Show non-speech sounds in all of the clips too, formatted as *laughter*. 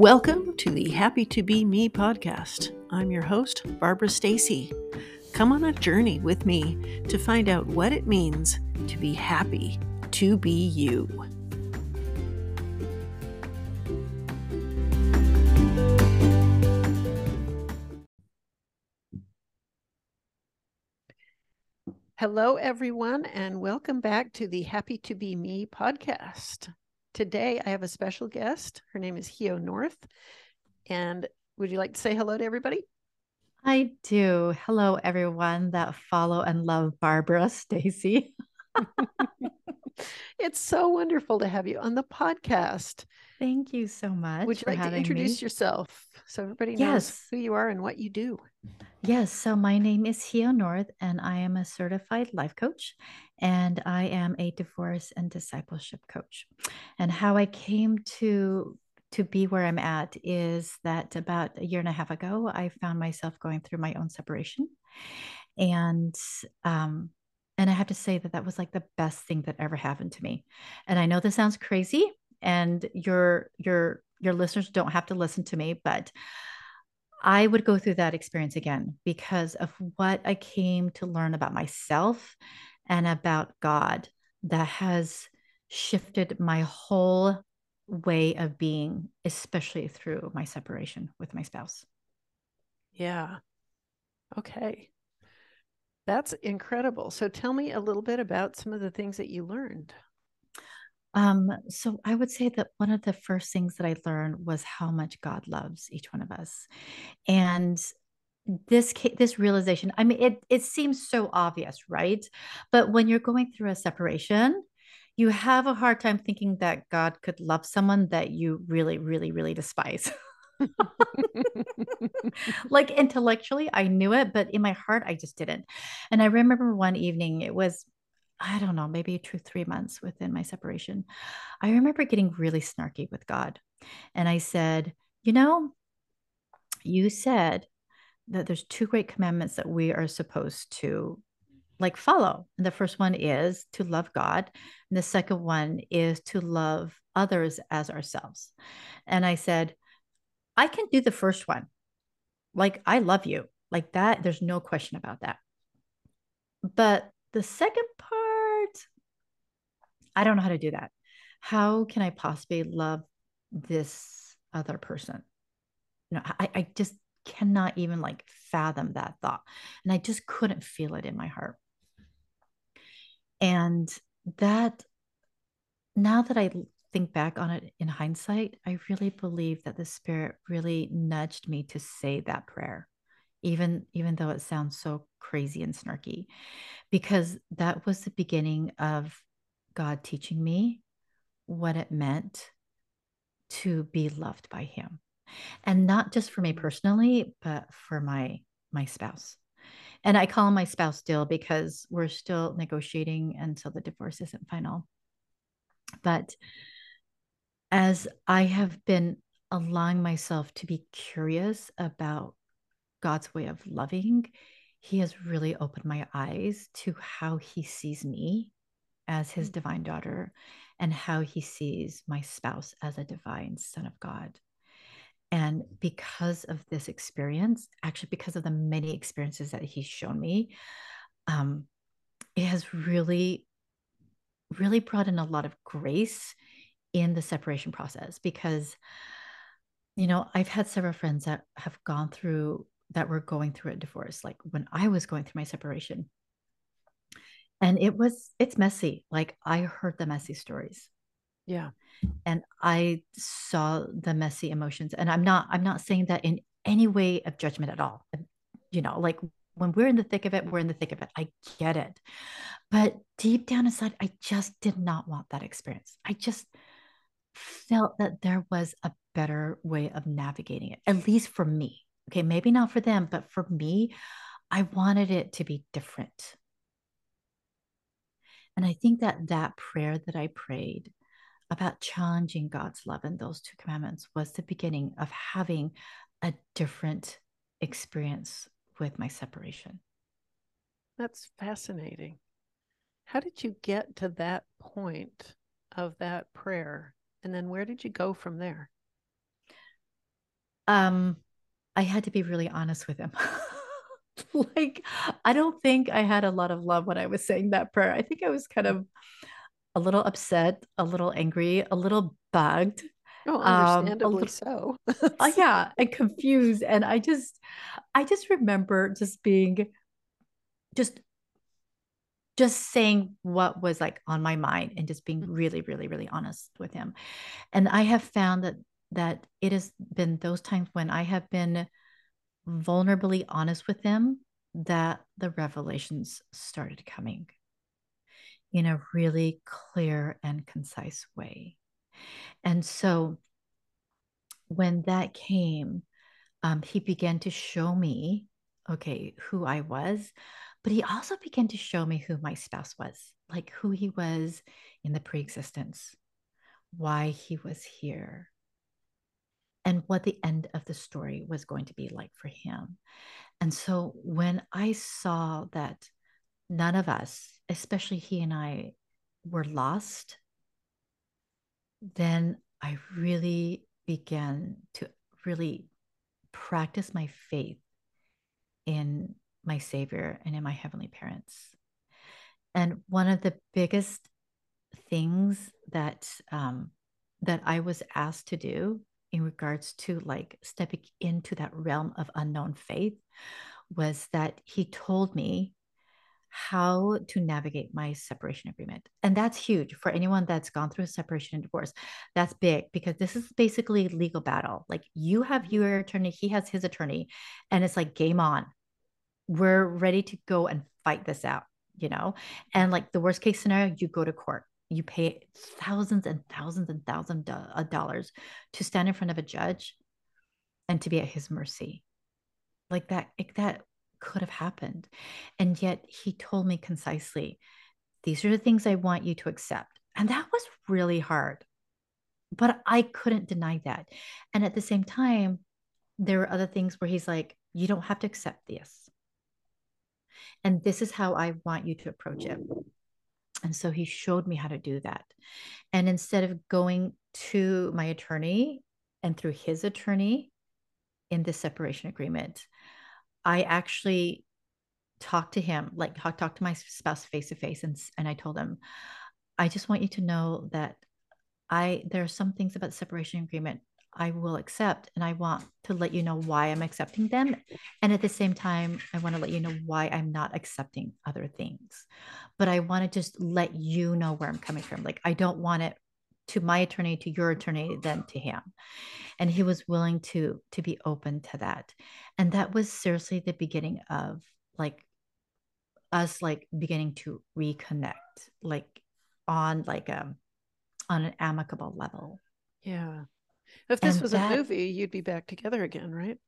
Welcome to the Happy to Be Me podcast. I'm your host, Barbara Stacy. Come on a journey with me to find out what it means to be happy to be you. Hello, everyone, and welcome back to the Happy to Be Me podcast. Today, I have a special guest. Her name is Hyo North. And would you like to say hello to everybody? I do. Hello, everyone that follow and love Barbara *laughs* Stacy. *laughs* it's so wonderful to have you on the podcast. Thank you so much. Would you like to introduce me? yourself so everybody knows yes. who you are and what you do? Yes. So my name is Hyo North, and I am a certified life coach, and I am a divorce and discipleship coach. And how I came to to be where I'm at is that about a year and a half ago, I found myself going through my own separation, and um, and I have to say that that was like the best thing that ever happened to me. And I know this sounds crazy, and your your your listeners don't have to listen to me, but I would go through that experience again because of what I came to learn about myself and about God that has shifted my whole way of being, especially through my separation with my spouse. Yeah. Okay. That's incredible. So tell me a little bit about some of the things that you learned. Um, so I would say that one of the first things that I learned was how much God loves each one of us. And this this realization, I mean, it it seems so obvious, right? But when you're going through a separation, you have a hard time thinking that God could love someone that you really, really, really despise. *laughs* like intellectually, I knew it, but in my heart, I just didn't. And I remember one evening, it was I don't know, maybe two, three months within my separation, I remember getting really snarky with God. And I said, You know, you said that there's two great commandments that we are supposed to like follow. And the first one is to love God. And the second one is to love others as ourselves. And I said, I can do the first one. Like, I love you. Like that, there's no question about that. But the second part, I don't know how to do that. How can I possibly love this other person? You know, I, I just cannot even like fathom that thought. And I just couldn't feel it in my heart. And that now that I think back on it in hindsight, I really believe that the spirit really nudged me to say that prayer, even even though it sounds so crazy and snarky, because that was the beginning of God teaching me what it meant to be loved by him. And not just for me mm. personally, but for my my spouse. And I call him my spouse still because we're still negotiating until the divorce isn't final. But as I have been allowing myself to be curious about God's way of loving, He has really opened my eyes to how He sees me as his mm. divine daughter and how he sees my spouse as a divine son of God. And because of this experience, actually, because of the many experiences that he's shown me, um, it has really, really brought in a lot of grace in the separation process because, you know, I've had several friends that have gone through that were going through a divorce. Like when I was going through my separation, and it was it's messy. Like i heard the messy stories. Yeah. And i saw the messy emotions. And i'm not i'm not saying that in any way of judgment at all. You know like when we're in the thick of it we're in the thick of it. I get it. But deep down inside i just did not want that experience. I just felt that there was a better way of navigating it at least for me okay maybe not for them but for me i wanted it to be different and I think that that prayer that I prayed about challenging God's love in those two commandments was the beginning of having a different experience with my separation. That's fascinating. How did you get to that point of that prayer? And then where did you go from there? Um, I had to be really honest with him. *laughs* like, I don't think I had a lot of love when I was saying that prayer. I think I was kind of a little upset, a little angry, a little bugged. Oh, understandably um, so. uh, *laughs* yeah, and confused. And I just, I just remember just being, just, just saying what was like on my mind and just being mm. really, really, really honest with him. And I have found that that it has been those times when I have been vulnerably honest with him that the revelations started coming in a really clear and concise way. And so when that came, um, he began to show me, okay, who I was, but he also began to show me who my spouse was, like who he was in the pre existence, why he was here, and what the end of the story was going to be like for him. And so when I saw that none of us, especially he and I, were lost, then I really began to really practice my faith in my Savior and in my Heavenly Parents. And one of the biggest things that um, that I was asked to do in regards to like stepping into that realm of unknown faith was that he told me how to navigate my separation agreement. And that's huge for anyone that's gone through a separation and divorce. That's big because this is basically a legal battle. Like you have mm-hmm. your attorney, he has his attorney, and it's like game on. We're ready to go and fight this out, you know? And like the worst case scenario, you go to court you pay thousands and thousands and thousands of uh, dollars to stand in front of a judge and to be at his mercy. Like that that could have happened. And yet he told me concisely these are the things i want you to accept. And that was really hard. But i couldn't deny that. And at the same time there were other things where he's like you don't have to accept this. And this is how i want you to approach it and so he showed me how to do that. And instead of going to my attorney and through his attorney in the separation agreement, I actually talked to him, like talk, talk to my spouse face to face. And, and I told him, I just want you to know that I, there are some things about the separation agreement I will accept. And I want to let you know why I'm accepting them. And at the same time, I want to let you know why I'm not accepting other things. But I want to just let you know where I'm coming from. Like, I don't want it to my attorney, to your attorney, then to him. And he was willing to to be open to that. And that was seriously the beginning of like us like beginning to reconnect, like on like a um, on an amicable level. Yeah. If this and was that, a movie, you'd be back together again, right?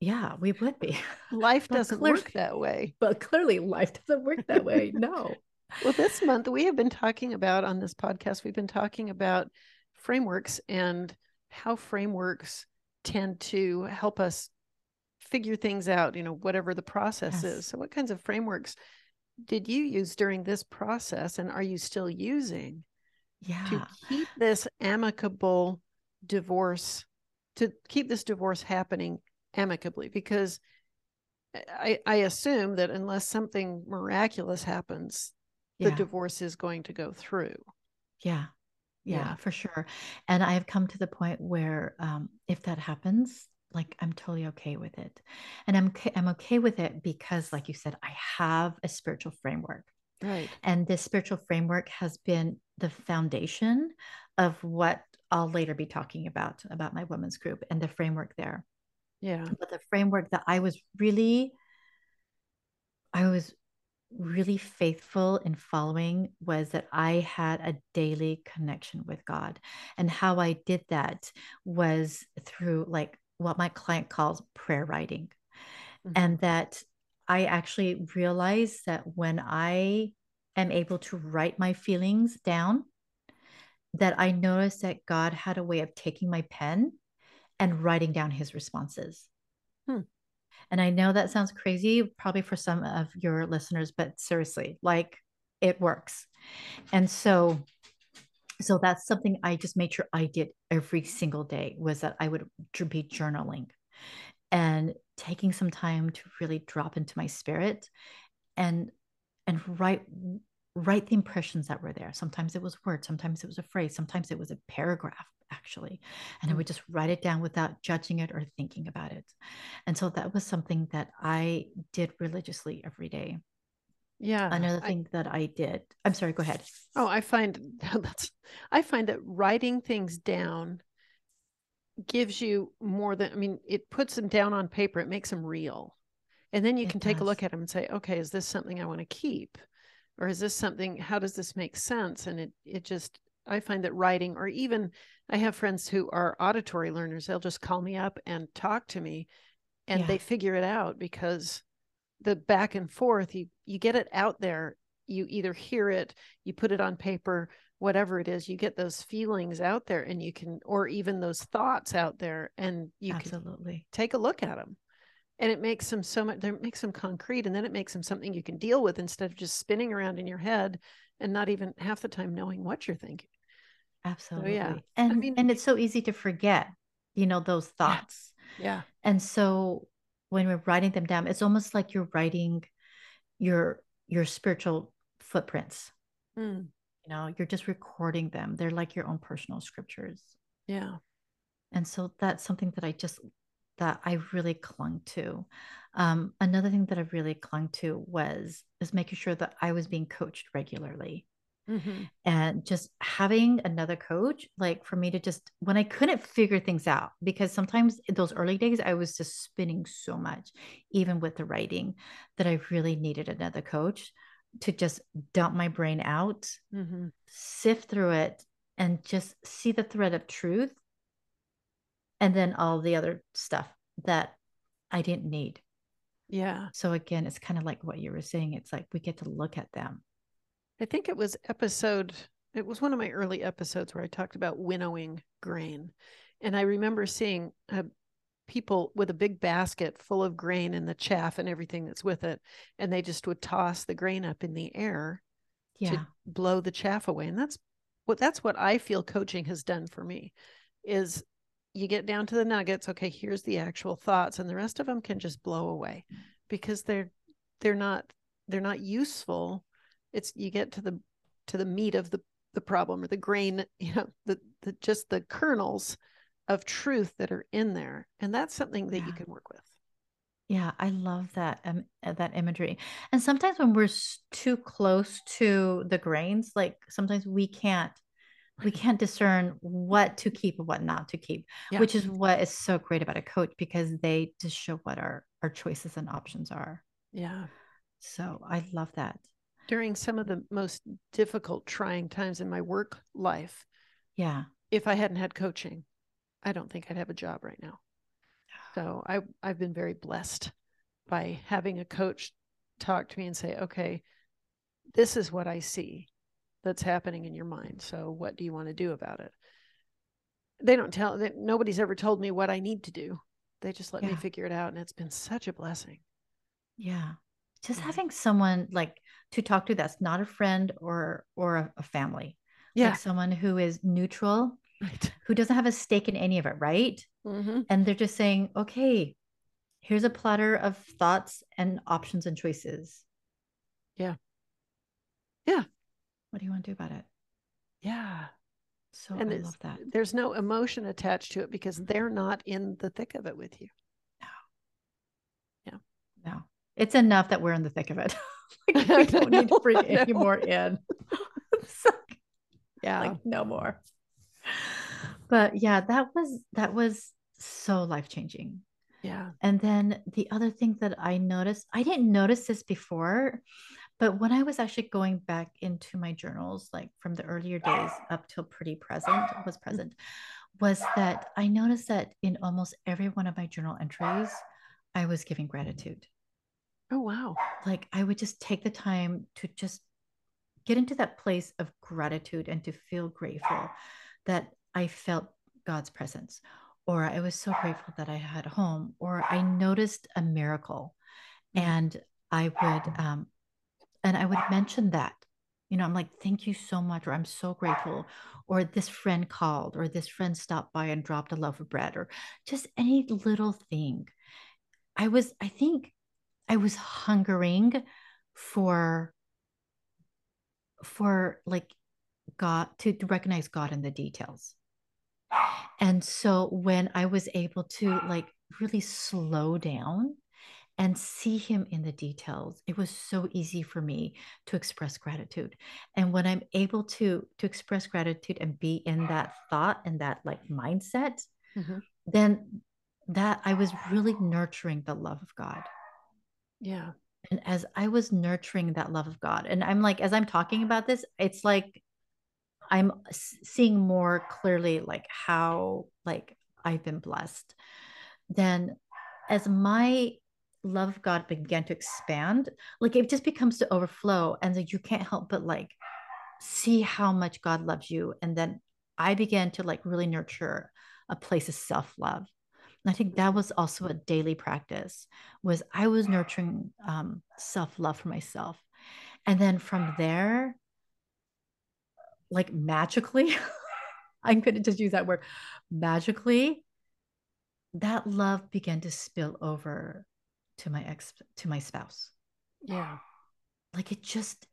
Yeah, we would be. *laughs* Life doesn't clearly, work that way. But clearly, life doesn't work that way. *laughs* No. well, this month we have been talking about on this podcast, we've been talking about frameworks and how frameworks tend to help us figure things out, you know, whatever the process yes. is. So, what kinds of frameworks did you use during this process and are you still using yeah. to keep this amicable divorce to keep this divorce happening amicably because I, I assume that unless something miraculous happens, yeah. the divorce is going to go through. Yeah. yeah. Yeah, for sure. And I've come to the point where um, if that happens, like I'm totally okay with it. And I'm I'm okay with it because like you said, I have a spiritual framework. Right. And this spiritual framework has been the foundation of what I'll later be talking about about my women's group and the framework there. Yeah. But the framework that I was really I was really faithful in following was that I had a daily connection with God. And how I did that was through like what my client calls prayer writing. Mm-hmm. And that I actually realized that when I am able to write my feelings down, that I noticed that God had a way of taking my pen and writing down his responses. Hmm. And I know that sounds crazy, probably for some of your listeners, but seriously, like it works. And so, so that's something I just made sure I did every single day was that I would be journaling and taking some time to really drop into my spirit and and write write the impressions that were there. Sometimes it was words, sometimes it was a phrase, sometimes it was a paragraph actually. And I would mm. just write it down without judging it or thinking about it. And so that was something that I did religiously every day. Yeah. Another thing I, that I did. I'm sorry, go ahead. Oh, I find *laughs* that's I find that writing things down gives you more than I mean, it puts them down on paper, it makes them real. And then you it can take does. a look at them and say, okay, is this something I want to keep? Or is this something, how does this make sense? And it it just I find that writing, or even I have friends who are auditory learners, they'll just call me up and talk to me and yeah. they figure it out because the back and forth, you you get it out there. You either hear it, you put it on paper, whatever it is, you get those feelings out there and you can, or even those thoughts out there and you can absolutely take a look at them and it makes them so much it makes them concrete and then it makes them something you can deal with instead of just spinning around in your head and not even half the time knowing what you're thinking Absolutely. So, yeah. And I mean, and it's so easy to forget, you know, those thoughts. Yeah. yeah. And so when we're writing them down, it's almost like you're writing your your spiritual footprints. Mm. You know, you're just recording them. They're like your own personal scriptures. Yeah. And so that's something that I just that I really clung to. Um, another thing that I really clung to was is making sure that I was being coached regularly. Mm-hmm. And just having another coach, like for me to just, when I couldn't figure things out, because sometimes in those early days, I was just spinning so much, even with the writing, that I really needed another coach to just dump my brain out, mm-hmm. sift through it, and just see the thread of truth. And then all the other stuff that I didn't need. Yeah. So again, it's kind of like what you were saying. It's like we get to look at them I think it was episode, it was one of my early episodes where I talked about winnowing grain. And I remember seeing uh, people with a big basket full of grain and the chaff and everything that's with it. And they just would toss the grain up in the air yeah. to blow the chaff away. And that's what that's what I feel coaching has done for me is you get down to the nuggets. Okay, here's the actual thoughts, and the rest of them can just blow away because they're they're not they're not useful it's you get to the to the meat of the the problem or the grain *laughs* you know the, the just the kernels of truth that are in there and that's something that yeah. you can work with yeah i love that um, uh, that imagery and sometimes when we're too close to the grains like sometimes we can't we can't discern what to keep and what not to keep yeah. which is what is so great about a coach because they just show what our our choices and options are yeah so i love that during some of the most difficult, trying times in my work life. Yeah. If I hadn't had coaching, I don't think I'd have a job right now. So I I've been very blessed by having a coach talk to me and say, okay, this is what I see that's happening in your mind. So what do you want to do about it? They don't tell that nobody's ever told me what I need to do. They just let yeah. me figure it out. And it's been such a blessing. Yeah. Just yeah. having someone like to talk to that's not a friend or or a, a family yeah like someone who is neutral right. who doesn't have a stake in any of it right mm-hmm. and they're just saying okay here's a platter of thoughts and options and choices yeah yeah what do you want to do about it yeah so and I love that. There's no emotion attached to it because mm-hmm. they're not in the thick of it with you. No. Yeah. No. It's enough that we're in the thick of it. *laughs* like *laughs* we don't need to bring any more in. *laughs* yeah, like no more. But yeah, that was that was so life changing. Yeah. And then the other thing that I noticed, I didn't notice this before, but when I was actually going back into my journals, like from the earlier days up till pretty present, was present, was that I noticed that in almost every one of my journal entries, I was giving gratitude. Oh, wow. Like I would just take the time to just get into that place of gratitude and to feel grateful that I felt God's presence, or I was so grateful that I had a home, or I noticed a miracle. Mm. And I would, um, and I would mention that You know, I'm like, thank you so much, or I'm so grateful, or this friend called, or this friend stopped by and dropped a loaf of bread, or just any little thing. I was, I think I was hungering for for like God to, to recognize God in the details. And so when I was able to like really slow down and see him in the details it was so easy for me to express gratitude. And when i'm able to to express gratitude and be in that thought and that like mindset mm-hmm. then that i was really nurturing the love of god. Yeah. And as i was nurturing that love of god and i'm like as i'm talking about this it's like i'm seeing more clearly like how like i've been blessed. Then as my love of god began to expand like it just becomes to overflow and like you can't help but like see how much god loves you and then i began to like really nurture a place of self-love and I think that was also a daily practice was I was nurturing um, self-love for myself. And then from there, like magically, I'm going to just use that word magically, that love began to spill over to my ex to my spouse. Yeah. Like it just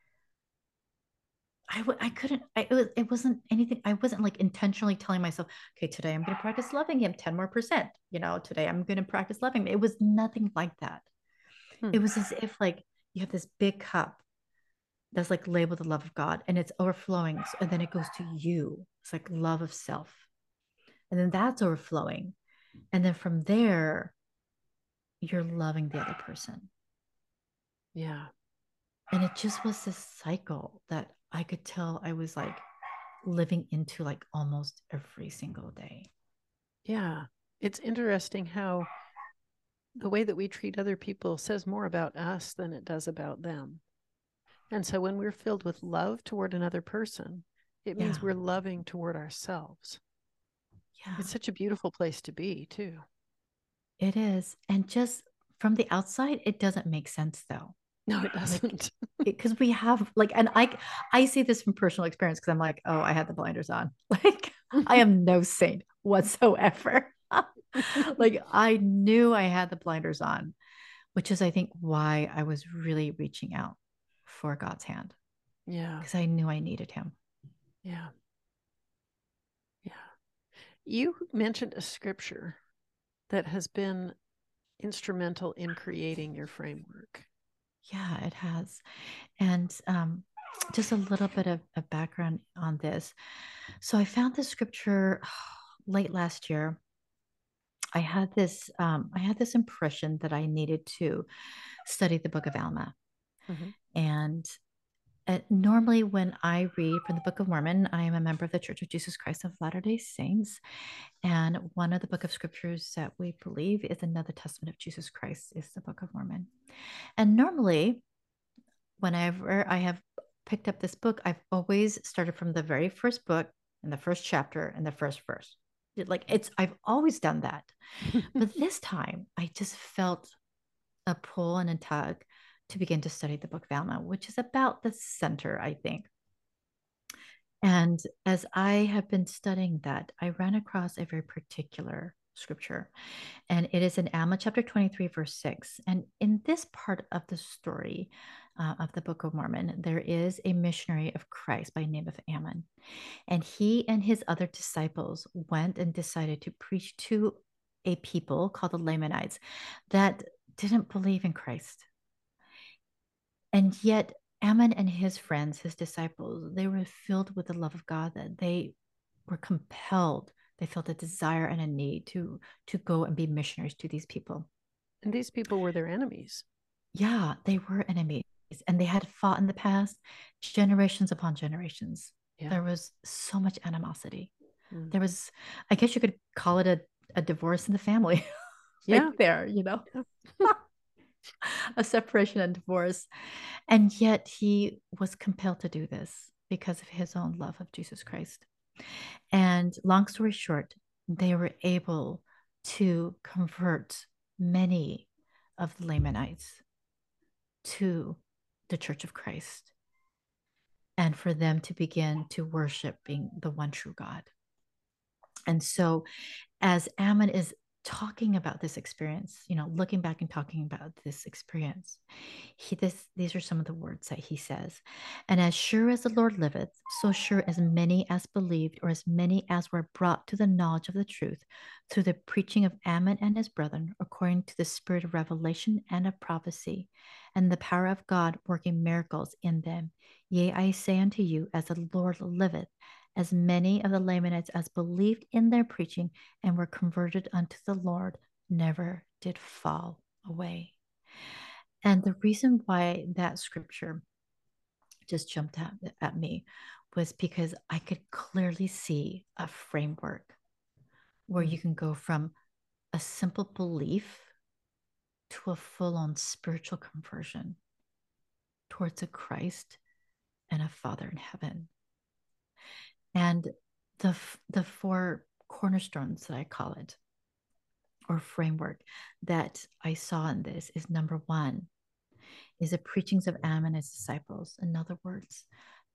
I w- I couldn't I, it, was, it wasn't anything I wasn't like intentionally telling myself okay today I'm going to practice loving him 10 more percent you know today I'm going to practice loving him it was nothing like that hmm. it was as if like you have this big cup that's like labeled the love of God and it's overflowing and then it goes to you it's like love of self and then that's overflowing and then from there you're loving the other person yeah and it just was this cycle that I could tell I was like living into like almost every single day. Yeah. It's interesting how the way that we treat other people says more about us than it does about them. And so when we're filled with love toward another person, it means yeah. we're loving toward ourselves. Yeah. It's such a beautiful place to be, too. It is. And just from the outside, it doesn't make sense, though. No, it doesn't. Because like, we have like, and I I see this from personal experience because I'm like, oh, I had the blinders on. *laughs* Like, I am *laughs* no saint whatsoever. *laughs* like, I knew I had the blinders on, which is, I think, why I was really reaching out for God's hand. Yeah. Because I knew I needed Him. Yeah. Yeah. You mentioned a scripture that has been instrumental in creating your framework. Yeah, it has. And um, just a little bit of, of background on this. So I found this scripture *sighs* late last year. I had this um, I had this impression that I needed to study the book of Alma. Mm-hmm. And uh, normally, when I read from the Book of Mormon, I am a member of the Church of Jesus Christ of Latter day Saints. And one of the book of scriptures that we believe is another testament of Jesus Christ is the Book of Mormon. And normally, whenever I have picked up this book, I've always started from the very first book and the first chapter and the first verse. Like it's, I've always done that. *laughs* but this time, I just felt a pull and a tug to begin to study the book of Alma, which is about the center, I think. And as I have been studying that, I ran across a very particular scripture, and it is in Alma chapter 23, verse 6. And in this part of the story uh, of the Book of Mormon, there is a missionary of Christ by name of Ammon. And he and his other disciples went and decided to preach to a people called the Lamanites that didn't believe in Christ and yet, Ammon and his friends, his disciples, they were filled with the love of God that they were compelled. They felt a desire and a need to to go and be missionaries to these people. And these people were their enemies. Yeah, they were enemies, and they had fought in the past, generations upon generations. Yeah. There was so much animosity. Mm. There was, I guess you could call it a, a divorce in the family. *laughs* right yeah. there, you know. Yeah. *laughs* *laughs* a separation and divorce. And yet he was compelled to do this because of his own love of Jesus Christ. And long story short, they were able to convert many of the Lamanites to the Church of Christ. and for them to begin to worshiping the one true God. And so, as Ammon is talking about this experience, you know, looking back and talking about this experience, he this these are some of the words that he says. And as sure as the Lord liveth, so sure as many as believed, or as many as were brought to the knowledge of the truth, through the preaching of Ammon and his brethren, according to the spirit of revelation and of prophecy, and the power of God working miracles in them. Yea, I say unto you, as the Lord liveth, as many of the Lamanites as believed in their preaching and were converted unto the Lord never did fall away. And the reason why that scripture just jumped at, at me was because I could clearly see a framework where you can go from a simple belief to a full on spiritual conversion towards a Christ and a Father in heaven. And the, the four cornerstones that I call it, or framework that I saw in this is number one is the preachings of Ammon and his disciples. In other words,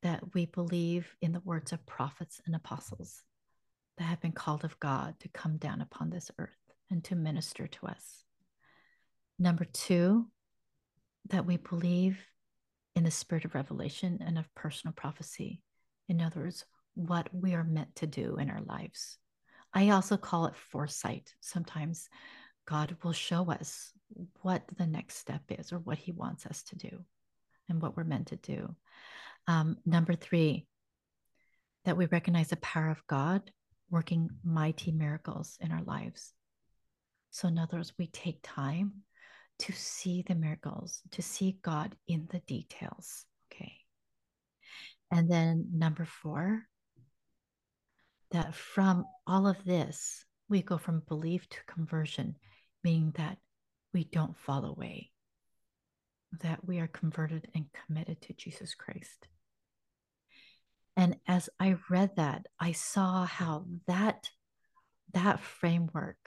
that we believe in the words of prophets and apostles that have been called of God to come down upon this earth and to minister to us. Number two, that we believe in the spirit of revelation and of personal prophecy. In other words, what we are meant to do in our lives. I also call it foresight. Sometimes God will show us what the next step is or what he wants us to do and what we're meant to do. Um, number three, that we recognize the power of God working mighty miracles in our lives. So, in other words, we take time to see the miracles, to see God in the details. Okay. And then number four, that from all of this, we go from belief to conversion, meaning that we don't fall away, that we are converted and committed to Jesus Christ. And as I read that, I saw how that that framework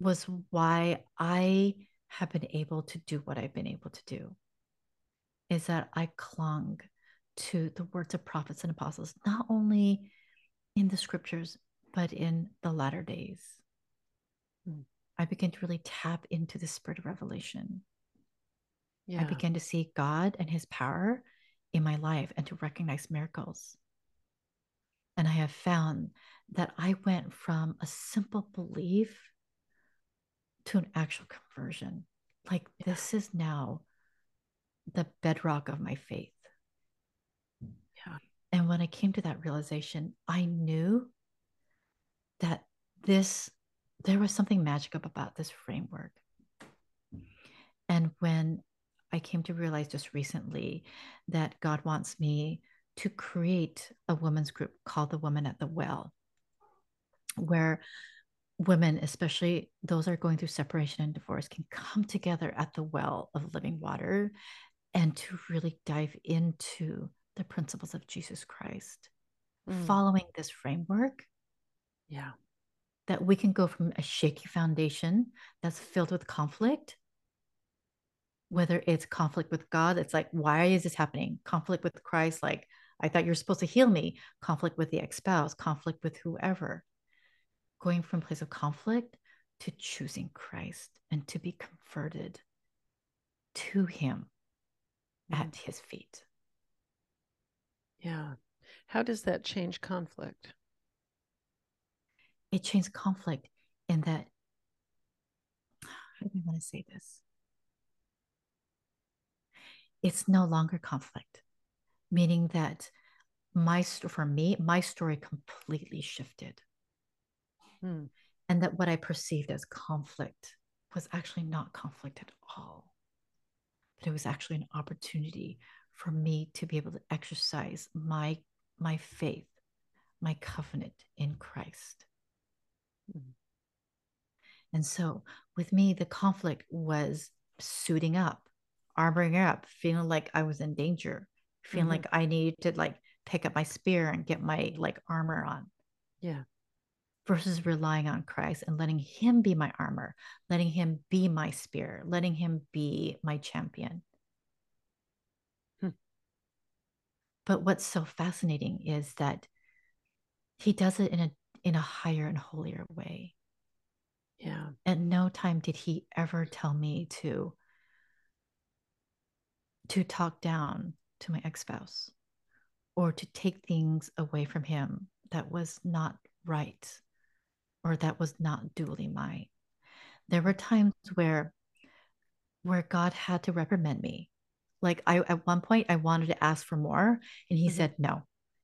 was why I have been able to do what I've been able to do. Is that I clung to the words of prophets and apostles, not only in the scriptures, but in the latter days. Mm. I began to really tap into the spirit of revelation. Yeah. I began to see God and his power in my life and to recognize miracles. And I have found that I went from a simple belief to an actual conversion. Like, yeah. this is now the bedrock of my faith. And when I came to that realization, I knew that this, there was something magical about this framework. And when I came to realize just recently that God wants me to create a women's group called the Women at the Well, where women, especially those that are going through separation and divorce, can come together at the well of living water and to really dive into the principles of Jesus Christ, mm. following this framework. Yeah. That we can go from a shaky foundation that's filled with conflict, whether it's conflict with God, it's like, why is this happening? Conflict with Christ, like, I thought you were supposed to heal me. Conflict with the ex spouse, conflict with whoever. Going from place of conflict to choosing Christ and to be converted to Him mm. at His feet. Yeah. How does that change conflict? It changes conflict in that, how do we want to say this? It's no longer conflict, meaning that my for me, my story completely shifted. Hmm. And that what I perceived as conflict was actually not conflict at all. but it was actually an opportunity for me to be able to exercise my my faith, my covenant in Christ. Mm-hmm. And so with me, the conflict was suiting up, armoring up, feeling like I was in danger, feeling mm-hmm. like I needed to like pick up my spear and get my like armor on. Yeah. Versus relying on Christ and letting him be my armor, letting him be my spear, letting him be my champion. But what's so fascinating is that he does it in a in a higher and holier way. Yeah. At no time did he ever tell me to to talk down to my ex-spouse or to take things away from him that was not right or that was not duly mine. There were times where where God had to reprimand me. Like I at one point I wanted to ask for more and he Mhm. said no.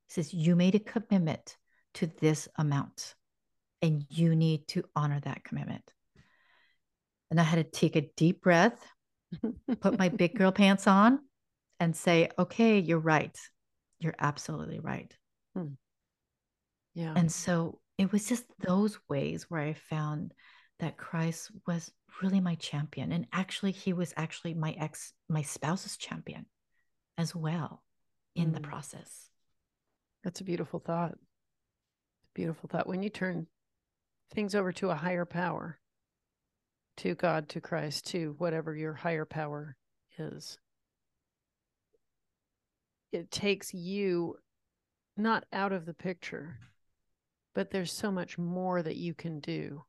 He says you made a commitment to this amount and you need to honor that commitment. And I had to take a deep breath, put my big *laughs* girl pants on and say, "Okay, you're right. You're absolutely right." yeah. And so it was just those ways where I found that Christ was really my champion. And actually, he was actually my ex, my spouse's champion as well in the Mm. process. That's a beautiful thought. Beautiful thought. When you turn things over to a higher power, to God, to Christ, to whatever your higher power is, it takes you not out of the picture, but there's so much more that you can do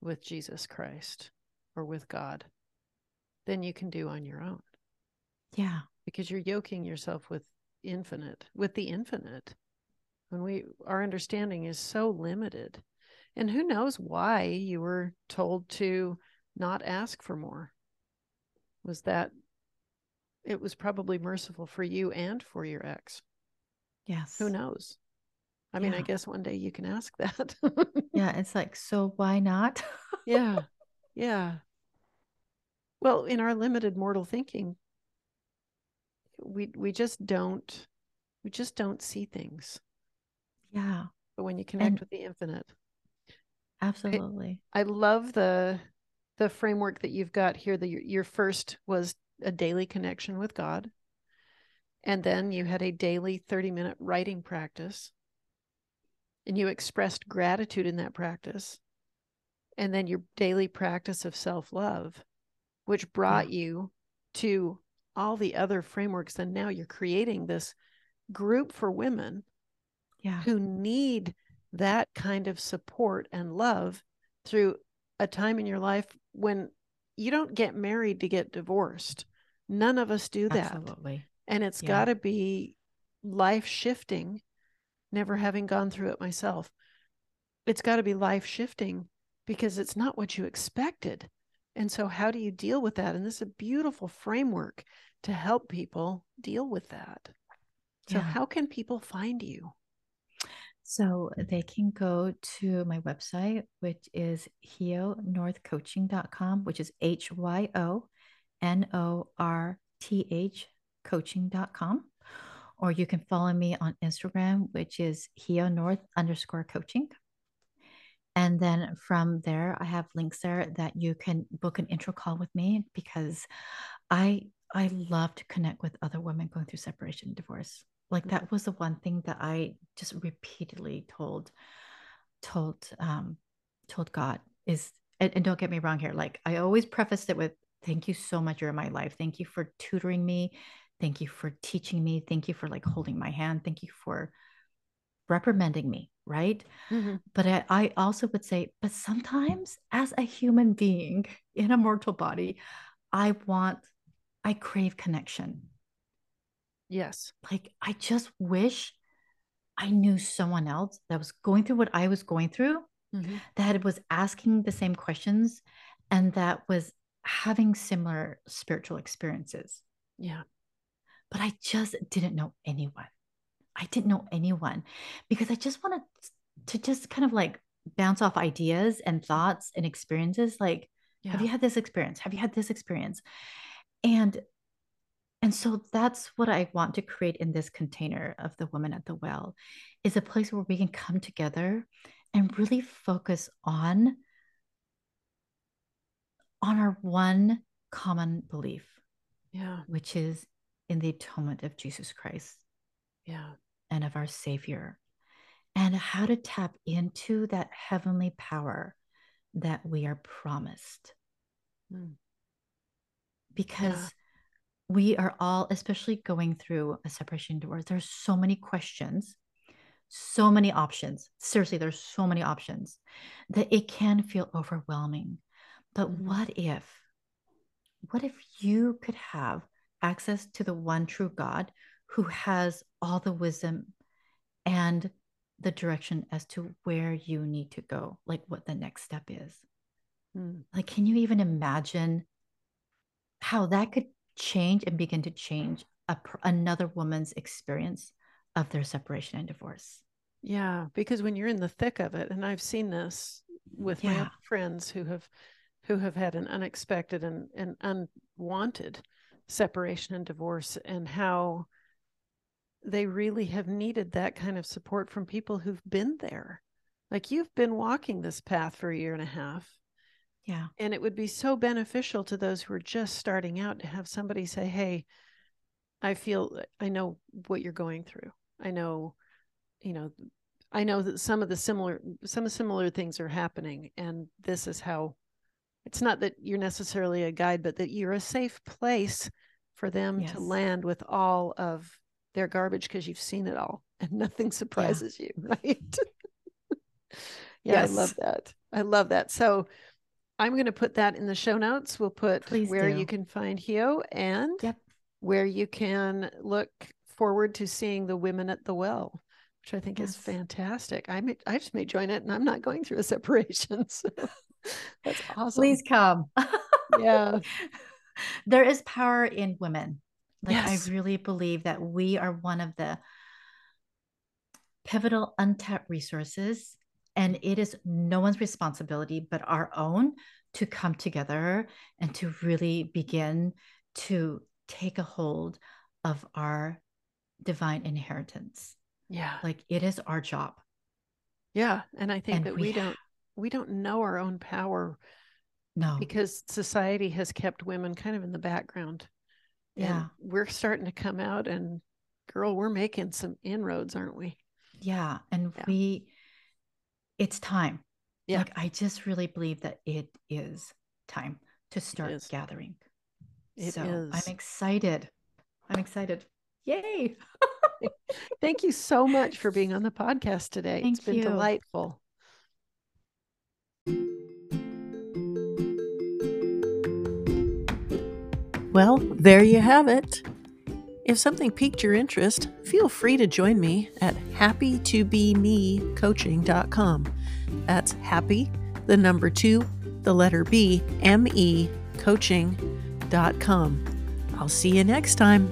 with Jesus Christ or with God than you can do on your own. Yeah. because you're yoking yourself with infinite with the infinite. When we our understanding is so limited. And who knows why you were told to not ask for more? Was that it was probably merciful for you and for your ex. Yes. who knows i mean i guess one day you can ask that Yeah. It's like, so why not? *laughs* yeah yeah well in our limited mortal thinking we we just don't we just don't see things yeah. but when you connect And- with the infinite Absolutely. I love the the framework that you've got here. The your first was a daily connection with God, and then you had a daily thirty minute writing practice, and you expressed gratitude in that practice, and then your daily practice of self love, which brought you to all the other frameworks, and now you're creating this group for women Yeah. who need that kind of support and love through a time in your life when you don't get married to get divorced. None of us do that. Absolutely. And it's Yeah. got to be life shifting, never having gone through it myself. It's got to be life shifting because it's not what you expected. And so, how do you deal with that? And this is a beautiful framework to help people deal with that. So, Yeah. how can people find you? So they can go to my website, which is hyonorthcoaching.com, which is H Y O N O R T H coaching.com. Or you can follow me on Instagram, which is Hyo North underscore coaching. And then from there, I have links there that you can book an intro call with me because I I love to connect with other women going through separation and divorce. Like that was the one thing that I just repeatedly told told um told God is and, and don't get me wrong here. Like I always prefaced it with thank you so much you're in my life. Thank you for tutoring me. Thank you for teaching me. Thank you for like holding my hand. Thank you for reprimanding me, right? But I, I also would say, but sometimes as a human being in a mortal body, I want, I crave connection. Yes. Like, I just wish I knew someone else that was going through what I was going through, Mhm. that was asking the same questions, and that was having similar spiritual experiences. Yeah. But I just didn't know anyone. I didn't know anyone because I just wanted to just kind of like bounce off ideas and thoughts and experiences. Like, Yeah. have you had this experience? Have you had this experience? And and so that's what I want to create in this container of the woman at the well is a place where we can come together and really focus on on our one common belief, yeah. which is in the atonement of Jesus Christ Yeah. and of our Savior, and how to tap into that heavenly power that we are promised. Mm. Because we are all, especially going through a separation divorce, there's so many questions, so many options. Seriously, there's so many options that it can feel overwhelming. But mm-hmm. what if, what if you could have access to the one true God who has all the wisdom and the direction as to where you need to go, like what the next step is? Mm. Like, can you even imagine how that could change and begin to change a, another woman's experience of their separation and divorce. Yeah, because when you're in the thick of it, and I've seen this with yeah. my friends who have who have had an unexpected and, and unwanted separation and divorce and how they really have needed that kind of support from people who've been there. Like you've been walking this path for a year and a half yeah. And it would be so beneficial to those who are just starting out to have somebody say, Hey, I feel, I know what you're going through. I know, you know, I know that some of the similar, some similar things are happening. And this is how it's not that you're necessarily a guide, but that you're a safe place for them yes. to land with all of their garbage because you've seen it all *laughs* and nothing surprises *laughs* *laughs* yeah. you. Right. yeah. Yes. I love that. I love that. So, I'm going to put that in the show notes. We'll put Please where do. you can find Hyo and yep. where you can look forward to seeing the women at the well, which I think yes. is fantastic. I may, I just may join it, and I'm not going through a separation, so that's awesome. Please come. yeah, there is power in women. Like yes. I really believe that we are one of the pivotal untapped resources and it is no one's responsibility but our own to come together and to really begin to take a hold of our divine inheritance. Yeah. Like it is our job. Yeah. And I think and that we, we don't we don't know our own power. No. Because society has kept women kind of in the background. Yeah. And we're starting to come out and girl, we're making some inroads, aren't we? Yeah. And yeah. we it's time. Yeah. Like I just really believe that it is time to start gathering. It so is. I'm excited. I'm excited. Yay. *laughs* Thank you so much for being on the podcast today. Thank it's been you. delightful. Well, there you have it. If something piqued your interest, feel free to join me at happytobemecoaching.com. That's happy, the number two, the letter B, M E, coaching.com. I'll see you next time.